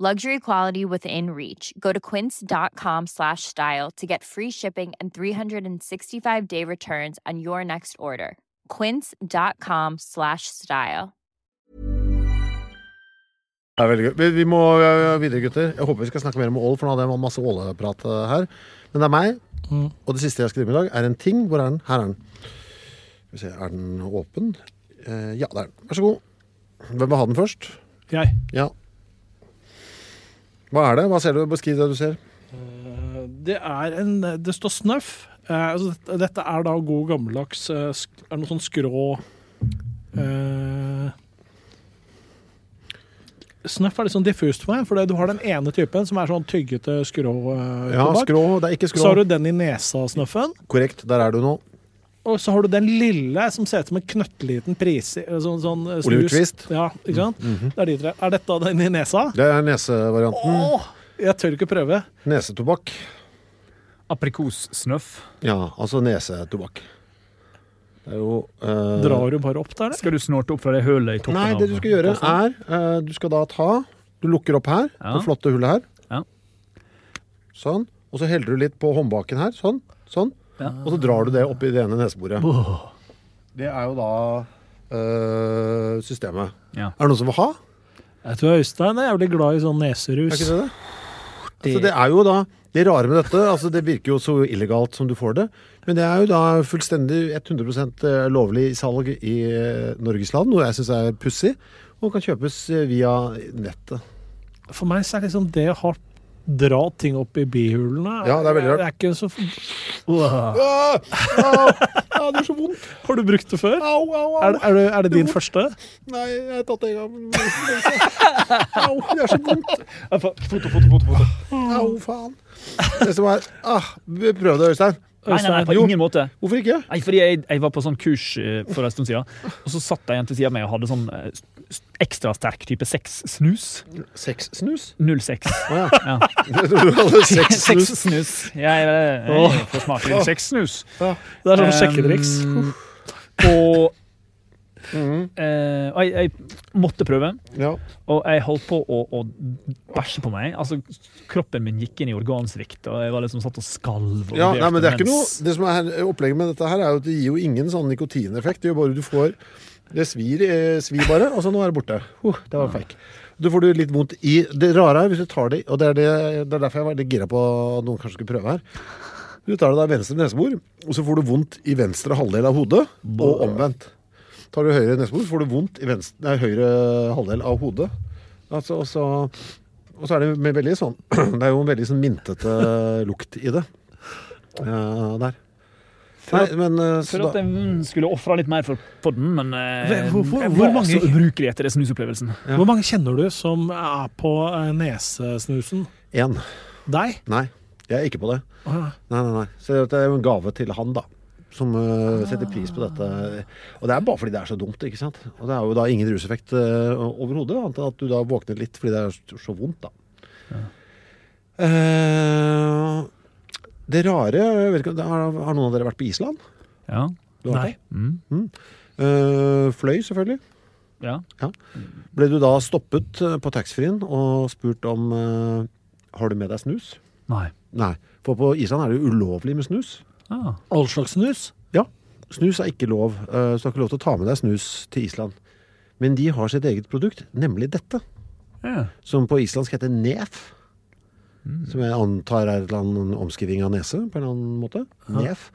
Luxury quality within reach. Go to quince.com slash style to get free shipping and 365-day returns on your next order. quince.com slash style. Det er veldig gøy. Vi, vi må videre, gutter. Jeg håper vi skal snakke mer om ål, for nå hadde jeg masse åleprat øh, her. Men det er meg, Mm. og det siste jeg skriver i dag, er en ting. Hvor er den? Her er den. Skal vi se, er den åpen? Eh, ja, det er den. Vær så god. Hvem vil ha den først? Jeg. Ja. Hva er det? Hva ser du? Beskriv det du ser. Eh, Det er en Det står snøff. Eh, altså dette, er da god gammeldags eh, Er det noe sånn skrå Snøff er litt sånn diffust for meg, for du har den ene typen som er sånn tyggete skrå. Ja, skrå. Det er ikke Så har du den i nesa-snøffen. Korrekt. Der er du nå. Og så har du den lille som ser ut som en knøttliten pris... Sånn, sånn eh, snus. Oliver Twist. Ja, ikke sant? Mhm. Det er de tre. Er dette den i nesa? Det er nesevarianten. Åh, jeg tør ikke prøve. Nesetobakk. Aprikossnøff. Ja, altså nesetobakk. Det er jo eh, Drar du bare opp der, eller? Skal du snorte opp fra det hølet i toppen Nei, det du skal gjøre er eh, Du skal da ta Du lukker opp her, Ja. det flotte hullet her. Ja. Sånn. Og så heller du litt på håndbaken her. Sånn. Sånn. Ja. Og så drar du det oppi det ene neseboret. Det er jo da øh, systemet. Ja. Er det noen som vil ha? Jeg tror Øystein er jævlig glad i sånn neserus. Er ikke det det? Altså, det er jo da Det rare med dette altså Det virker jo så illegalt som du får det. Men det er jo da fullstendig 100 lovlig salg i eh, Norges land, noe jeg syns er pussig. Og kan kjøpes eh, via nettet. For meg så er det liksom det å ha dra ting opp i bihulene Ja, det er veldig rart. Det er ikke så Ah, ah, det er så vondt. Har du brukt det før? Au, au, au. Er, er, det, er det din første? Nei, jeg har tatt det en gang. Au, det er så vondt. Foto, foto, foto. foto. Au, faen. Det som er ah, Prøv det, Øystein. Nei, nei, nei, på ingen måte. Hvorfor ikke? Nei, fordi jeg, jeg var på sånn kurs eh, for en stund siden, og så satt jeg en til siden av meg og hadde sånn eh, ekstra sterk type seks-snus. Sexsnus? 06. Å ja. Ja. Trodde du hadde. Seks-snus. Jeg, jeg, jeg får smake litt seks-snus. Det er sånn sjekkedriks. Um, og Mhm. eh, og jeg, jeg måtte prøve, Ja. og jeg holdt på å, å bæsje på meg. Altså, kroppen min gikk inn i organsvikt, og jeg var liksom satt og skalv. og Ja, nei, men det er ikke noe Det som er opplegget med dette her, er jo at det gir jo ingen sånn nikotineffekt. Det gjør bare du får Det svir, eh, svir bare, og så nå er det borte. Uh, det var fake. Du får det litt vondt i Det rare er hvis du tar det Og det er, det, det er derfor jeg var litt gira på at noen kanskje skulle prøve her. Du tar det der venstre nesebor, og så får du vondt i venstre halvdel av hodet, og omvendt. Tar du høyre nesebor, får du vondt i venstre, nei, høyre halvdel av hodet. Altså, og, så, og så er det med veldig sånn Det er jo en veldig sånn mintete lukt i det. Uh, der. Nei, men eh, For at jeg skulle ofra litt mer for podden, men eh, Hvor- hvor- hvor mange- ubrukelig etter det snusopplevelsen. Ja. Hvor mange kjenner du som er på eh, nesesnusen? én. Deg? Nei, jeg er ikke på det. Ah, Nei, nei, nei. Så det er jo en gave til han, da. Som uh, setter pris på dette. Og det er bare fordi det er så dumt, ikke sant. Og det er jo da ingen ruseffekt uh, overhodet, annet enn at du da våkner litt fordi det er så, vondt, da. Eh, det rare jeg vet ikke, har, har noen av dere vært på Island? Ja. Nei. Mm. Mm. Uh, fløy, selvfølgelig. ja. Ble du da stoppet på taxfree-en og spurt om uh, Har du med deg snus? Nei. Nei. For på Island er det jo ulovlig med snus. Ah. All slags snus? Ja. Snus er ikke lov, eh, så du har ikke lov til å ta med deg snus til Island. Men de har sitt eget produkt, nemlig dette. Ja. Som på islandsk heter nef. Som jeg antar er annet omskriving av nese, på en eller annen måte. Nef.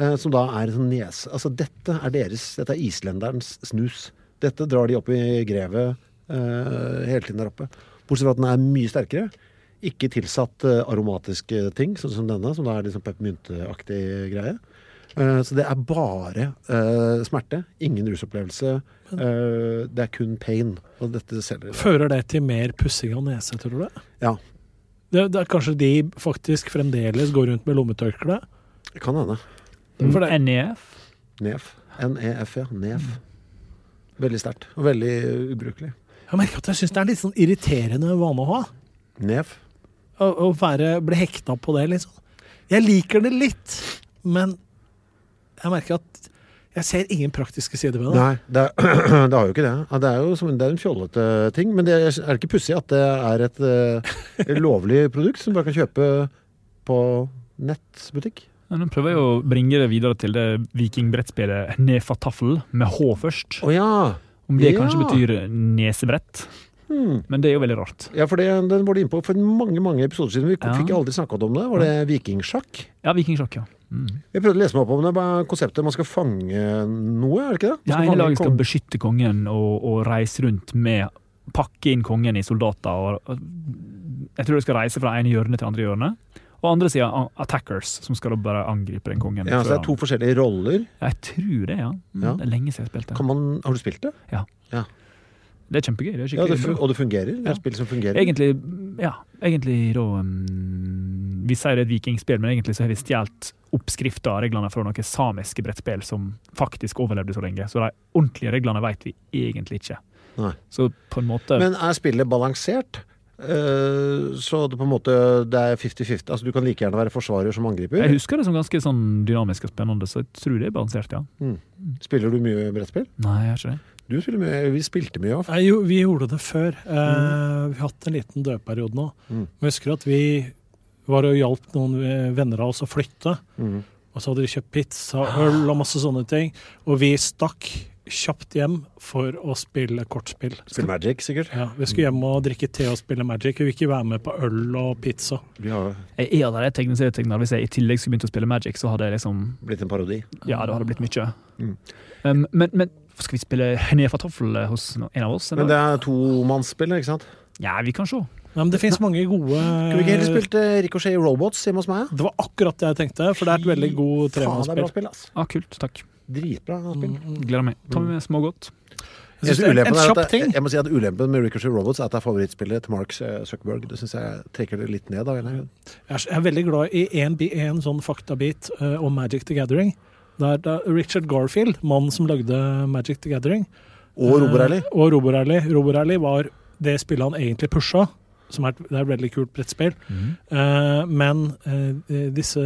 Eh, som da er sånn nese Altså dette er deres, dette er islenderens snus. Dette drar de opp i grevet eh, hele tiden der oppe. Bortsett fra at den er mye sterkere. Ikke tilsatt eh, aromatiske ting, sånn som denne, som da er liksom peppermynteaktig greie. Eh, så det er bare uh, smerte. Ingen rusopplevelse. Uh, det er kun pain. Og dette selger Fører det til mer pussing av nese, tror du det? Ja. Det, det er kanskje de faktisk fremdeles går rundt med lommetørkle? Det kan hende. Det- NEF? Nef. NEF, ja. Nef. Veldig sterkt. Og veldig ubrukelig. Jeg merker at jeg syns det er litt sånn irriterende vane å ha. Nef. Å, å være, bli hekta på det, liksom. Jeg liker det litt, men jeg merker at jeg ser ingen praktiske sider ved det. Nei, det, er, det har jo ikke det. Det er jo som, det er en fjollete ting. Men det er, er det ikke pussig at det er et et lovlig produkt som du bare kan kjøpe på nettbutikk? Ja, Nå prøver jeg å bringe det videre til det vikingbrettspillet Nefataffel, med H først. Oh, ja! Om det Ja. kanskje betyr nesebrett. Hmm. Men det er jo veldig rart. Ja, for det, den var du inne på for mange mange episoder siden. Vi Ja. fikk aldri snakket om det. Var det vikingsjakk? Ja, vikingsjakk, ja. Mm. Jeg prøvde å lese meg opp om det. Bare konseptet man skal fange noe, er det ikke det? Man Ja, ene laget skal beskytte kongen og, og reise rundt med Pakke inn kongen i soldater. Og, jeg tror de skal reise fra ene hjørnet til andre hjørnet. Og andre sida attackers, som skal bare angripe den kongen. Ja, så det er to forskjellige roller. Ja, Jeg tror det, ja. Mm, Ja. Det er lenge siden jeg spilte. Kan man, har du spilt det? Det er kjempegøy. Det er Ja, det, og det fungerer? Det er ja. spill som fungerer? Egentlig, ja, egentlig da um, Vi sier det er et vikingspill, men egentlig så har vi stjålet oppskrifta og reglene fra noen samiske brettspill som faktisk overlevde så lenge. Så de ordentlige reglene vet vi egentlig ikke. Nei. Så på en måte Men er spillet balansert? Eh, så det på en måte det er 50-50? Altså Du kan like gjerne være forsvarer som angriper? Jeg husker det som ganske sånn dynamisk og spennende, så jeg tror det er balansert, ja. Spiller du mye brettspill? Nei, jeg gjør ikke det. Du spiller med, Vi spilte mye av. Jo, vi gjorde det før. Eh, vi har hatt en liten dødperiode nå. Mm. Men jeg husker at vi var og hjalp noen eh, venner av oss å flytte. Mm. Og så hadde de kjøpt pizza, øl og masse sånne ting. Og vi stakk kjapt hjem for å spille kortspill. Spille Magic, sikkert? Ja, Vi skulle hjem og drikke te og spille Magic. Vi vil ikke være med på øl og pizza. Vi har Jeg er jeg tegneserietegner. Hvis jeg i tillegg skulle begynt å spille Magic, så hadde jeg liksom blitt en parodi. Ja, det hadde blitt mye. Mm. Um, men, men skal vi spille Nefatoffel hos en av oss? Men det er tomannsspill, ikke sant? Ja, vi kan se. Ja, men det fins mange gode Skulle vi ikke heller spilt eh, Ricochet Robots hjemme hos meg? Det var akkurat det jeg tenkte, for det er et veldig god tremannsspill. spill. Ah, kult, takk. Dritbra spill. Gleder meg. Ta med smågodt. Jeg Jeg, en, en kjapp ting. jeg, jeg må si at Ulempen med Ricochet Robots er at det er favorittspillet til Mark eh, Zuckerberg. Det syns jeg trekker det litt ned. eller grunn. Jeg er, veldig glad i en, sånn faktabit eh, om Magic the Gathering. Der, der Richard Garfield, mannen som lagde Magic the Gathering Og Roborally. eh, og Roborally. Roborally var det spillet han egentlig pusha, som er, det er et veldig kult brettspill. Eh, men eh, disse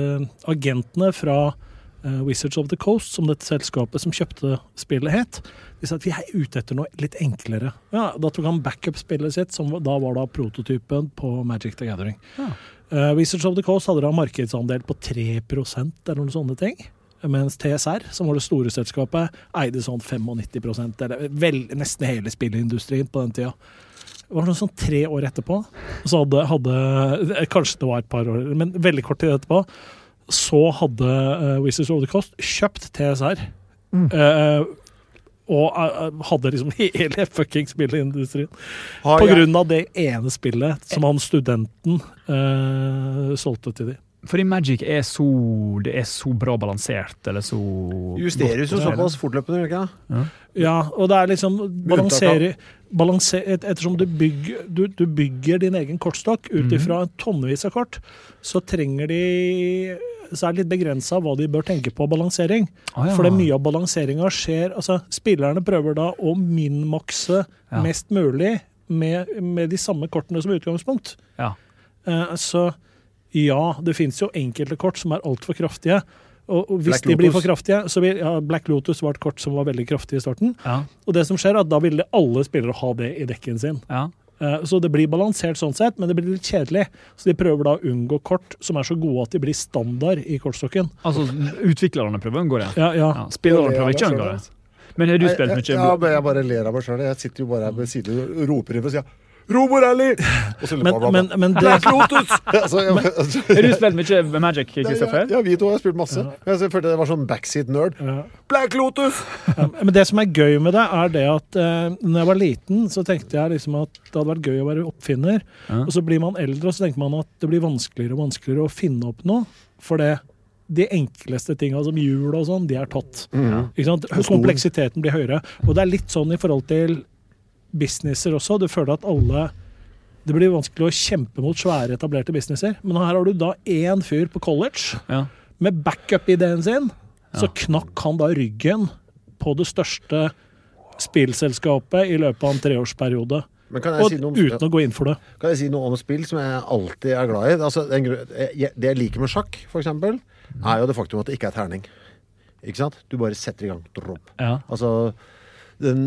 agentene fra eh, Wizards of the Coast, som dette selskapet som kjøpte spillet het, de sa at vi er ute etter noe litt enklere. Ja, Da tok han backup-spillet sitt, som da var da prototypen på Magic the Gathering. Ja. Eh, Wizards of the Coast hadde da markedsandel på 3% eller noen sånne ting. Mens TSR, som var det store selskapet, eide sånn 95% eller vel, nesten hele spillindustrien på den tida. Det var noe sånn tre år etterpå, så hadde, hadde Kanskje det var et par år, men veldig kort tid etterpå, så hadde uh, Wizards of the Coast kjøpt TSR. eh, og eh, hadde liksom hele fucking spillindustrien. Har På grunn av det ene spillet som han studenten uh, solgte til dem. Fordi Magic er så Det er så bra balansert, eller så Justeres jo såpass fortløpende, gjør det ikke det? Ja, og det er liksom balansere, balanse- et- Ettersom du bygger, du, du bygger din egen kortstokk ut Mhm. ifra en tonnevis av kort, så trenger de så er det litt begrensa hva de bør tenke på balansering. Ah, ja. For det mye av balanseringa skjer altså Spillerne prøver da å minmakse Ja. mest mulig med, med de samme kortene som utgangspunkt. Ja. Uh, så ja, det fins jo enkelte kort som er altfor kraftige. Og, og hvis Black de blir for kraftige, så vil ja, Black Lotus var et kort som var veldig kraftig i starten. Ja. Og det som skjer er at da ville alle spillere ha det i dekken sin. ja. Eh, Så det blir balansert sånn sett, men det blir litt kjedelig. Så de prøver da å unngå kort som er så gode at de blir standard i kortstokken. Altså, utviklerne prøver å unngå det. Ja, ja. Ja, Spillerne prøver ikke å unngå det. Men har du spilt mye Ja, men jeg bare ler av meg sjøl. Jeg sitter jo bare her ved siden og roper inn sier. Roborally! Men, men, men det Black Lotus! altså, jeg, altså, Har du spilt mye med Magic, ja, Kristoffer? ja, vi to har spilt masse. Ja. Jeg følte jeg var sånn backseat-nerd. Ja. Black Lotus! Ja, Men det som er gøy med det, er det at eh, når jeg var liten, så tenkte jeg liksom at det hadde vært gøy å være oppfinner. Ja. Og så blir man eldre, og så tenker man at det blir vanskeligere og vanskeligere å finne opp noe. For det, de enkleste tinga som hjul og sånn, de er tatt. Ikke sant? Kompleksiteten blir høyere. Og det er litt sånn i forhold til businesser også. Du føler at alle Det blir vanskelig å kjempe mot svære, etablerte businesser. Men her har du da én fyr på college Ja. med backup-ideen sin, så Ja. knakk han da ryggen på det største spillselskapet i løpet av en treårsperiode. Men kan jeg, Og si noe om, uten å gå inn for det. kan jeg si noe om spill som jeg alltid er glad i? Altså, det jeg liker med sjakk, for eksempel, er jo det faktum at det ikke er terning. Ikke sant? Du bare setter i gang. Ja. Altså, den,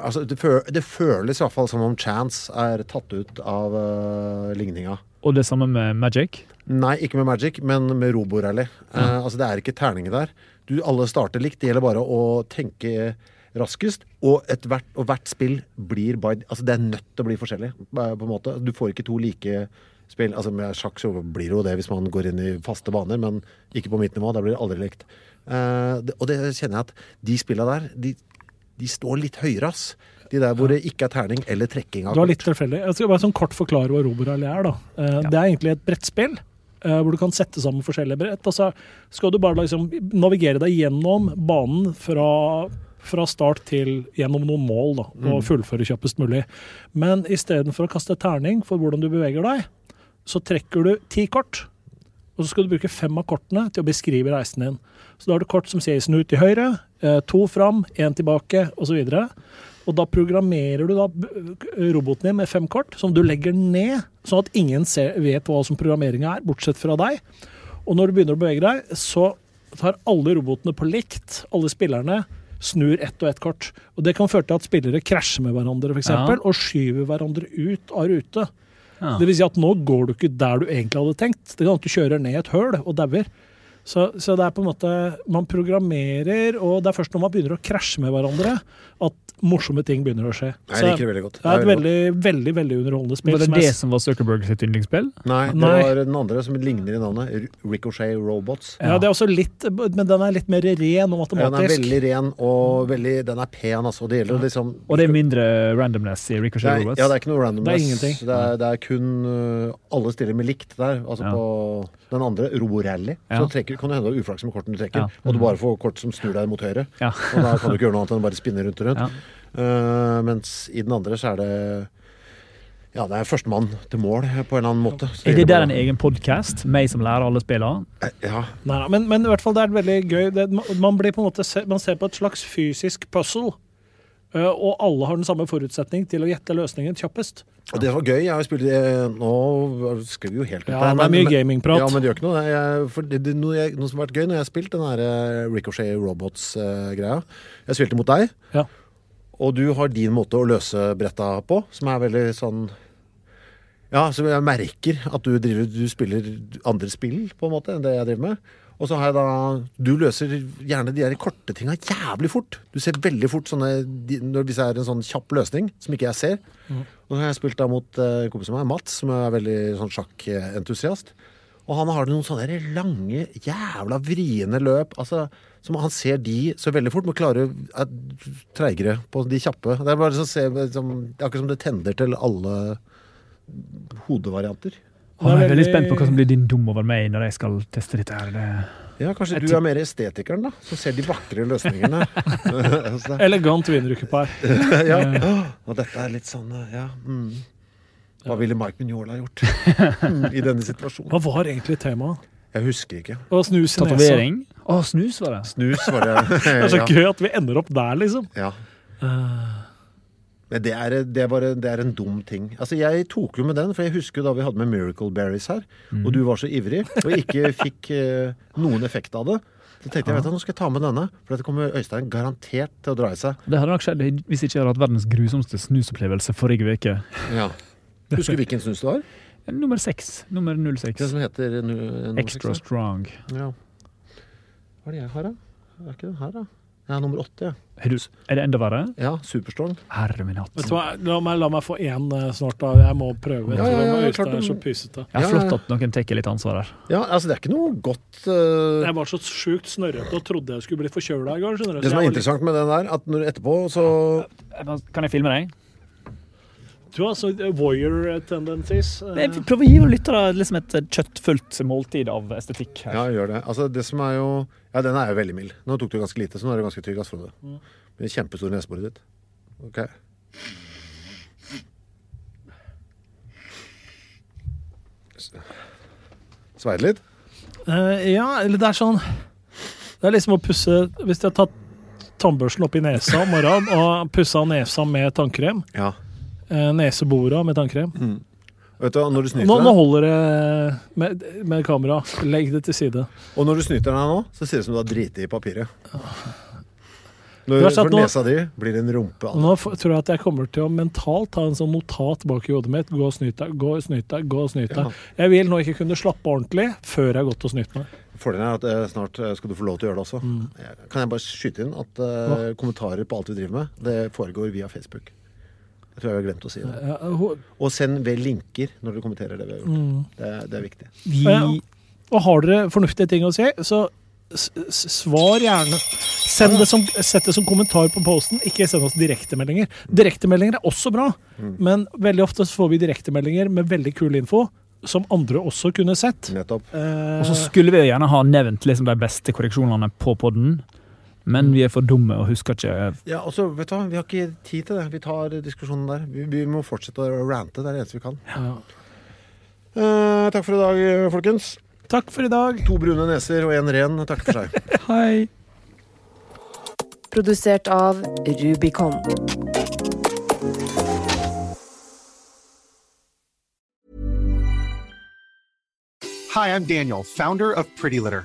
altså det, føl, det føles i hvert fall som om chance er tatt ut av uh, ligninga. Og det samme med Magic? Nei, ikke med Magic, men med Roborally. Eh, altså, det er ikke terninger der. Du, alle starter likt. Det gjelder bare å tenke raskest. Og, hvert, og hvert spill blir by, Altså, det er nødt til å bli forskjellig, eh, på en måte. Du får ikke to like spill. Altså, med sjakk så blir det jo det hvis man går inn i faste baner, men ikke på mitt nivå. Da blir det aldri likt. Uh, det, og det kjenner jeg at de spilla der, de, de står litt høyere, ass. De der hvor det ikke er terning eller trekking av Du har kort. litt tilfeldig. Jeg skal bare sånn kort forklare hva Roborally er. da. Eh, Det er egentlig et brettspill. eh, Hvor du kan sette sammen forskjellige brett. Og så skal du bare liksom navigere deg gjennom banen fra, fra start til gjennom noen mål, da, og fullføre kjappest mulig. Men istedenfor å kaste terning for hvordan du beveger deg, så trekker du ti kort. Og så skal du bruke fem av kortene til å beskrive reisen din. Så da har du kort som sier snu til høyre, to fram, én tilbake, osv. Og da programmerer du da roboten din med fem kort, som du legger ned, sånn at ingen ser, vet hva som programmeringa er, bortsett fra deg. Og når du begynner å bevege deg, så tar alle robotene på likt, alle spillerne, snur ett og ett kort. Og det kan føre til at spillere krasjer med hverandre, f.eks., Ja. og skyver hverandre ut av rute. Ja. Det vil si at nå går du ikke der du egentlig hadde tenkt. Det kan at du kjører ned et høl og dauer. Så, så det er på en måte Man programmerer, og det er først når man begynner å krasje med hverandre, at morsomme ting begynner å skje. Jeg liker det veldig godt. det er et Det veldig, veldig veldig underholdende spill. Var det som er det er... som var Zuckerberg sitt yndlingsspill? Nei, det Nei. var den andre som ligner i navnet. Ricochet Robots. ja, det er også litt, Men den er litt mer ren og matematisk. Ja, den er veldig ren og veldig, den er pen, altså. Det gjelder liksom Og det er mindre randomness i Ricochet Robots? ja, det er ikke noe randomness. Det er ingenting. Det er, det er kun uh, Alle stiller med likt der. Altså Ja. på den andre, Roborally, Ja. så trekker, kan det hende det er uflaks med kortene du trekker. Ja. Og du bare får kort som snur deg mot høyre. Ja. Og da kan du ikke gjøre noe annet enn å bare spinne rundt og rundt. Ja. Uh, mens i den andre så er det Ja, det er førstemann til mål på en eller annen måte. Så Er det der en egen podkast? Meg som lærer alle spillene? Ja. Nei, men, men i hvert fall det er veldig gøy. Det, man- man, blir på en måte se, man ser på et slags fysisk puzzle. Eh, og alle har den samme forutsetning til å gjette løsningen kjappest. Og det var gøy. Jeg har spilt i- Nå skrev vi jo helt ut Ja, der, det er mye gamingprat. Ja, men det gjør ikke noe. Jeg, det, det, noe, jeg, noe som har vært gøy når jeg har spilt den der eh, Ricochet Robots-greia Jeg spilte mot deg, Ja. og du har din måte å løse bretta på, som er veldig sånn Ja, så jeg merker at du, driver, du spiller andre spill, på en måte, enn det jeg driver med. Og så har jeg da Du løser gjerne de der korte tinga jævlig fort. Du ser veldig fort sånne når, Hvis det er en sånn kjapp løsning som ikke jeg ser. Og så har jeg spilt da mot eh, en kompis av meg, Mats, som er veldig sånn sjakkentusiast. Og han har noen sånne lange, jævla vriene løp. Altså, som Han ser de så veldig fort, men klarer er treigere på de kjappe. Det er bare så se, som, det er akkurat som det tender til alle hodevarianter. Å, jeg er veldig veldig- spent på hva som blir din dum over meg når jeg skal teste dette her. Det... Ja, Kanskje Jeg du er mer estetikeren, da, som ser de vakre løsningene. Elegant vindrukkepar. ja. Og dette er litt sånn eh, Ja. Mm. Hva ville Mike Mignola gjort mm, i denne situasjonen? Hva var egentlig temaet? Jeg husker ikke. Og snus i. Tatovering? Å, snus var det. Snus var det. Det er så gøy at vi ender opp der, liksom. Ja. Men det er, det, var, det er en dum ting. Altså, Jeg tok jo med den, for jeg husker jo da vi hadde med Miracle Berries her, og du var så ivrig og ikke fikk eh, noen effekt av det. Så tenkte jeg vet du, nå skal jeg ta med denne, for dette kommer Øystein garantert til å dra i seg. Det hadde nok skjedd hvis jeg ikke hadde hatt verdens grusomste snusopplevelse forrige uke. Ja. Husker du hvilken snus det var? Nummer seks. Nummer 06. Det som heter nu- nummer Extra 6, strong. Ja. Hva er det jeg har, da? Det er ikke den her, da. Ja, nummer åtte, ja. Er, du, er det enda verre? Ja, Superstrong. Herre min hatt. La meg, la meg få én eh, snart, da. Jeg må prøve. Ja, ja, ja, klart er så pysete. Ja, Ja, flott at noen tar litt ansvar her. Ja, altså det er ikke noe godt uh... Jeg var så sjukt snørrete og trodde jeg skulle bli forkjøla i går. Det som er interessant litt... med den der, at når etterpå så Kan jeg filme deg? Du har så warrior voyeur tendencies. Prøv Jeg prøver å gi lyttere liksom et kjøttfullt måltid av estetikk her. Ja, gjør det. Altså det som er jo Ja, den er jo veldig mild. Nå tok du ganske lite, så nå er du ganske trygg, ass, Frode. Mm. Med det kjempestore neseboret ditt. Ok. Sveie det litt? Uh, ja, eller det er sånn Det er liksom å pusse Hvis de har tatt tannbørsten opp i nesa om morgenen og pussa nesa med tannkrem, Ja. Eh, nesebora med tannkrem Vet du, når du snyter Nå, nå holder det med, med kamera. Legg det til side. og når du snyter deg nå, så ser det ut som du har driti i papiret. Når, for nå- nesa di blir en rumpe. altså. Nå tror jeg at jeg kommer til å mentalt ta en sånn notat bak i hodet mitt. Gå og snyt deg, gå og snyt deg, gå og snyt deg. Jeg vil nå ikke kunne slappe ordentlig før jeg har gått og snytt meg. Fordelen er at eh, snart eh, skal du få lov til å gjøre det også. Mm. Kan jeg bare skyte inn at eh, kommentarer på alt vi driver med, det foregår via Facebook. Tror jeg har glemt å si det. Og send vel linker når dere kommenterer det vi har gjort. Mm. Det, er- det er viktig. Vi Og har dere fornuftige ting å si, så svar gjerne. Send det som, sett det som kommentar på posten, ikke send oss direktemeldinger. Direktemeldinger er også bra, Mm. men veldig ofte så får vi direktemeldinger med veldig kul info, som andre også kunne sett. Nettopp. Eh, Og så skulle vi jo gjerne ha nevnt liksom de beste korreksjonene på podden, men vi er for dumme og husker ikke Ja, altså, vet du hva, Vi har ikke tid til det. Vi tar diskusjonen der. Vi, vi må fortsette å rante. Det er det eneste vi kan. ja. Eh, takk for i dag, folkens. Takk for i dag. To brune neser og én ren takker for seg. Hei! Produsert av Rubicon. Hi, I'm Daniel, founder of Pretty Litter.